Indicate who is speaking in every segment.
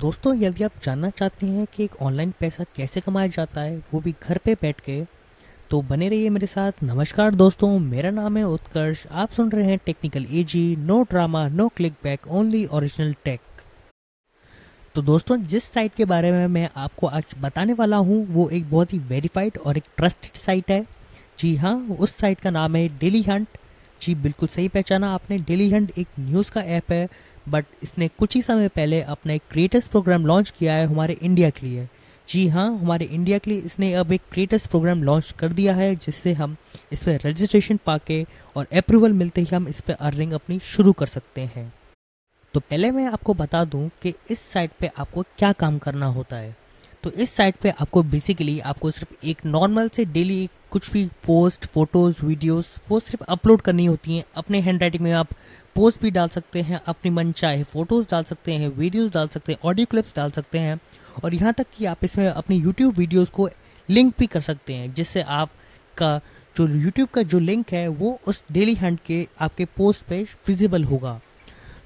Speaker 1: दोस्तों, यदि आप जानना चाहते हैं कि एक ऑनलाइन पैसा कैसे कमाया जाता है, वो भी घर पे बैठ के तो बने रहिए मेरे साथ। नमस्कार दोस्तों, मेरा नाम है उत्कर्ष। आप सुन रहे हैं technical AG no drama no clickbait only original tech तो दोस्तों, जिस साइट के बारे में मैं आपको आज बताने वाला हूँ, वो एक बहुत ही वेरीफाइड और एक ट्रस्टेड साइट है। जी हाँ उस साइट का नाम है डेली हंट जी, बिल्कुल सही पहचाना आपने। डेली हंट एक न्यूज़ का ऐप है। बट इसने कुछ ही समय पहले अपना एक क्रिएटर्स प्रोग्राम लॉन्च किया है हमारे इंडिया के लिए। जी हाँ हमारे इंडिया के लिए इसने अब एक क्रिएटर्स प्रोग्राम लॉन्च कर दिया है, जिससे हम इस पर रजिस्ट्रेशन पाके और अप्रूवल मिलते ही हम इस पर अर्निंग अपनी शुरू कर सकते हैं। तो पहले मैं आपको बता दूँ कि इस साइट पे आपको क्या काम करना होता है। तो इस साइट पे आपको बेसिकली आपको सिर्फ़ एक नॉर्मल से डेली कुछ भी पोस्ट फ़ोटोज़ वीडियोस वो सिर्फ़ अपलोड करनी होती हैं। अपने हैंड राइटिंग में आप पोस्ट भी डाल सकते हैं, अपनी मन चाहे फ़ोटोज़ डाल सकते हैं वीडियोज़ डाल सकते हैं ऑडियो क्लिप्स डाल सकते हैं। और यहाँ तक कि आप इसमें अपनी यूट्यूब वीडियोज़ को लिंक भी कर सकते हैं, जिससे आपका जो यूट्यूब का जो लिंक है, वो उस डेली हंट के, आपके पोस्ट पे विजिबल होगा।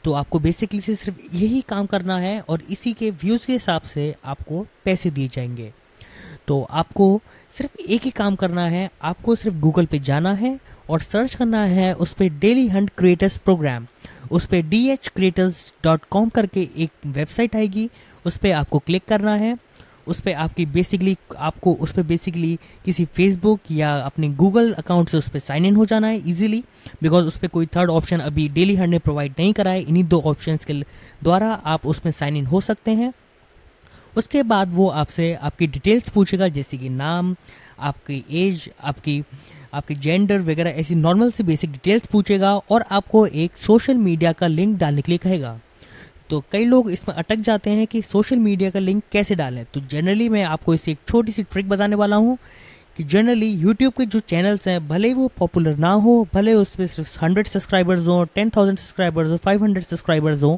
Speaker 1: तो आपको बेसिकली से सिर्फ़ यही काम करना है और इसी के व्यूज़ के हिसाब से आपको पैसे दिए जाएँगे। तो आपको सिर्फ़ एक ही काम करना है, आपको सिर्फ़ गूगल पे जाना है और सर्च करना है उस पर डेली हंट क्रिएटर्स प्रोग्राम उस पर D H creators dot com करके एक वेबसाइट आएगी, उस पर आपको क्लिक करना है। उस पर आपकी बेसिकली आपको उस पर बेसिकली किसी फेसबुक या अपने गूगल अकाउंट से उस पर साइन इन हो जाना है इजीली बिकॉज़ उस पर कोई थर्ड ऑप्शन अभी डेली हंड ने प्रोवाइड नहीं करा है। इन्हीं दो ऑप्शन के द्वारा आप उसमें साइन इन हो सकते हैं। उसके बाद वो आपसे आपकी डिटेल्स पूछेगा, जैसे कि नाम, आपकी एज आपकी, आपके जेंडर वगैरह, ऐसी नॉर्मल से बेसिक डिटेल्स पूछेगा और आपको एक सोशल मीडिया का लिंक डालने के लिए कहेगा। तो कई लोग इसमें अटक जाते हैं कि सोशल मीडिया का लिंक कैसे डालें। तो जनरली मैं आपको इसे एक छोटी सी ट्रिक बताने वाला हूँ कि जनरली यूट्यूब के जो चैनल्स हैं, भले ही वो पॉपुलर ना हो, भले उस पर सिर्फ़ हंड्रेड सब्सक्राइबर्स हों टेन थाउज़ेंड सब्सक्राइबर्स हो फाइव हंड्रेड सब्सक्राइबर्स हों,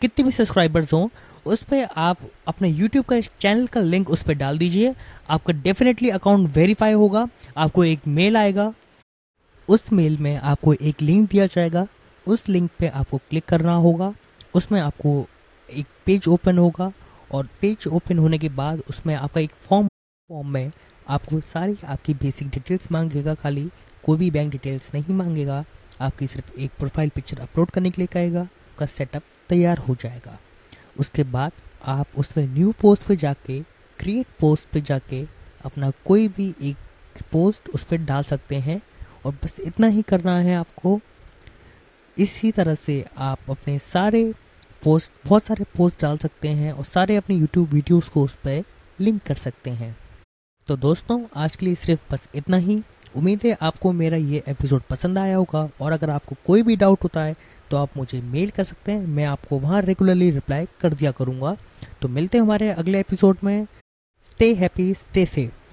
Speaker 1: कितने भी सब्सक्राइबर्स हों, उस पर आप अपने यूट्यूब का चैनल का लिंक उस पर डाल दीजिए। आपका डेफिनेटली अकाउंट वेरीफाई होगा, आपको एक मेल आएगा। उस मेल में आपको एक लिंक दिया जाएगा। उस लिंक पे आपको क्लिक करना होगा। उसमें आपको एक पेज ओपन होगा और पेज ओपन होने के बाद उसमें आपका एक फॉर्म फॉर्म में आपको सारी आपकी बेसिक डिटेल्स मांगेगा खाली। कोई भी बैंक डिटेल्स नहीं मांगेगा। आपकी सिर्फ़ एक प्रोफ़ाइल पिक्चर अपलोड करने के लिए कहेगा। आपका सेटअप तैयार हो जाएगा। उसके बाद आप उसमें न्यू पोस्ट पे जाके क्रिएट पोस्ट पे जाके अपना कोई भी एक पोस्ट उस पर डाल सकते हैं। और बस इतना ही करना है आपको। इसी तरह से आप अपने सारे पोस्ट बहुत सारे पोस्ट डाल सकते हैं और सारे अपने यूट्यूब वीडियोस को उस पर लिंक कर सकते हैं। तो दोस्तों, आज के लिए सिर्फ़ बस इतना ही। उम्मीद है आपको मेरा ये एपिसोड पसंद आया होगा और अगर आपको कोई भी डाउट होता है तो आप मुझे मेल कर सकते हैं। मैं आपको वहाँ रेगुलरली रिप्लाई कर दिया करूँगा। तो मिलते हैं हमारे अगले एपिसोड में। Stay happy stay safe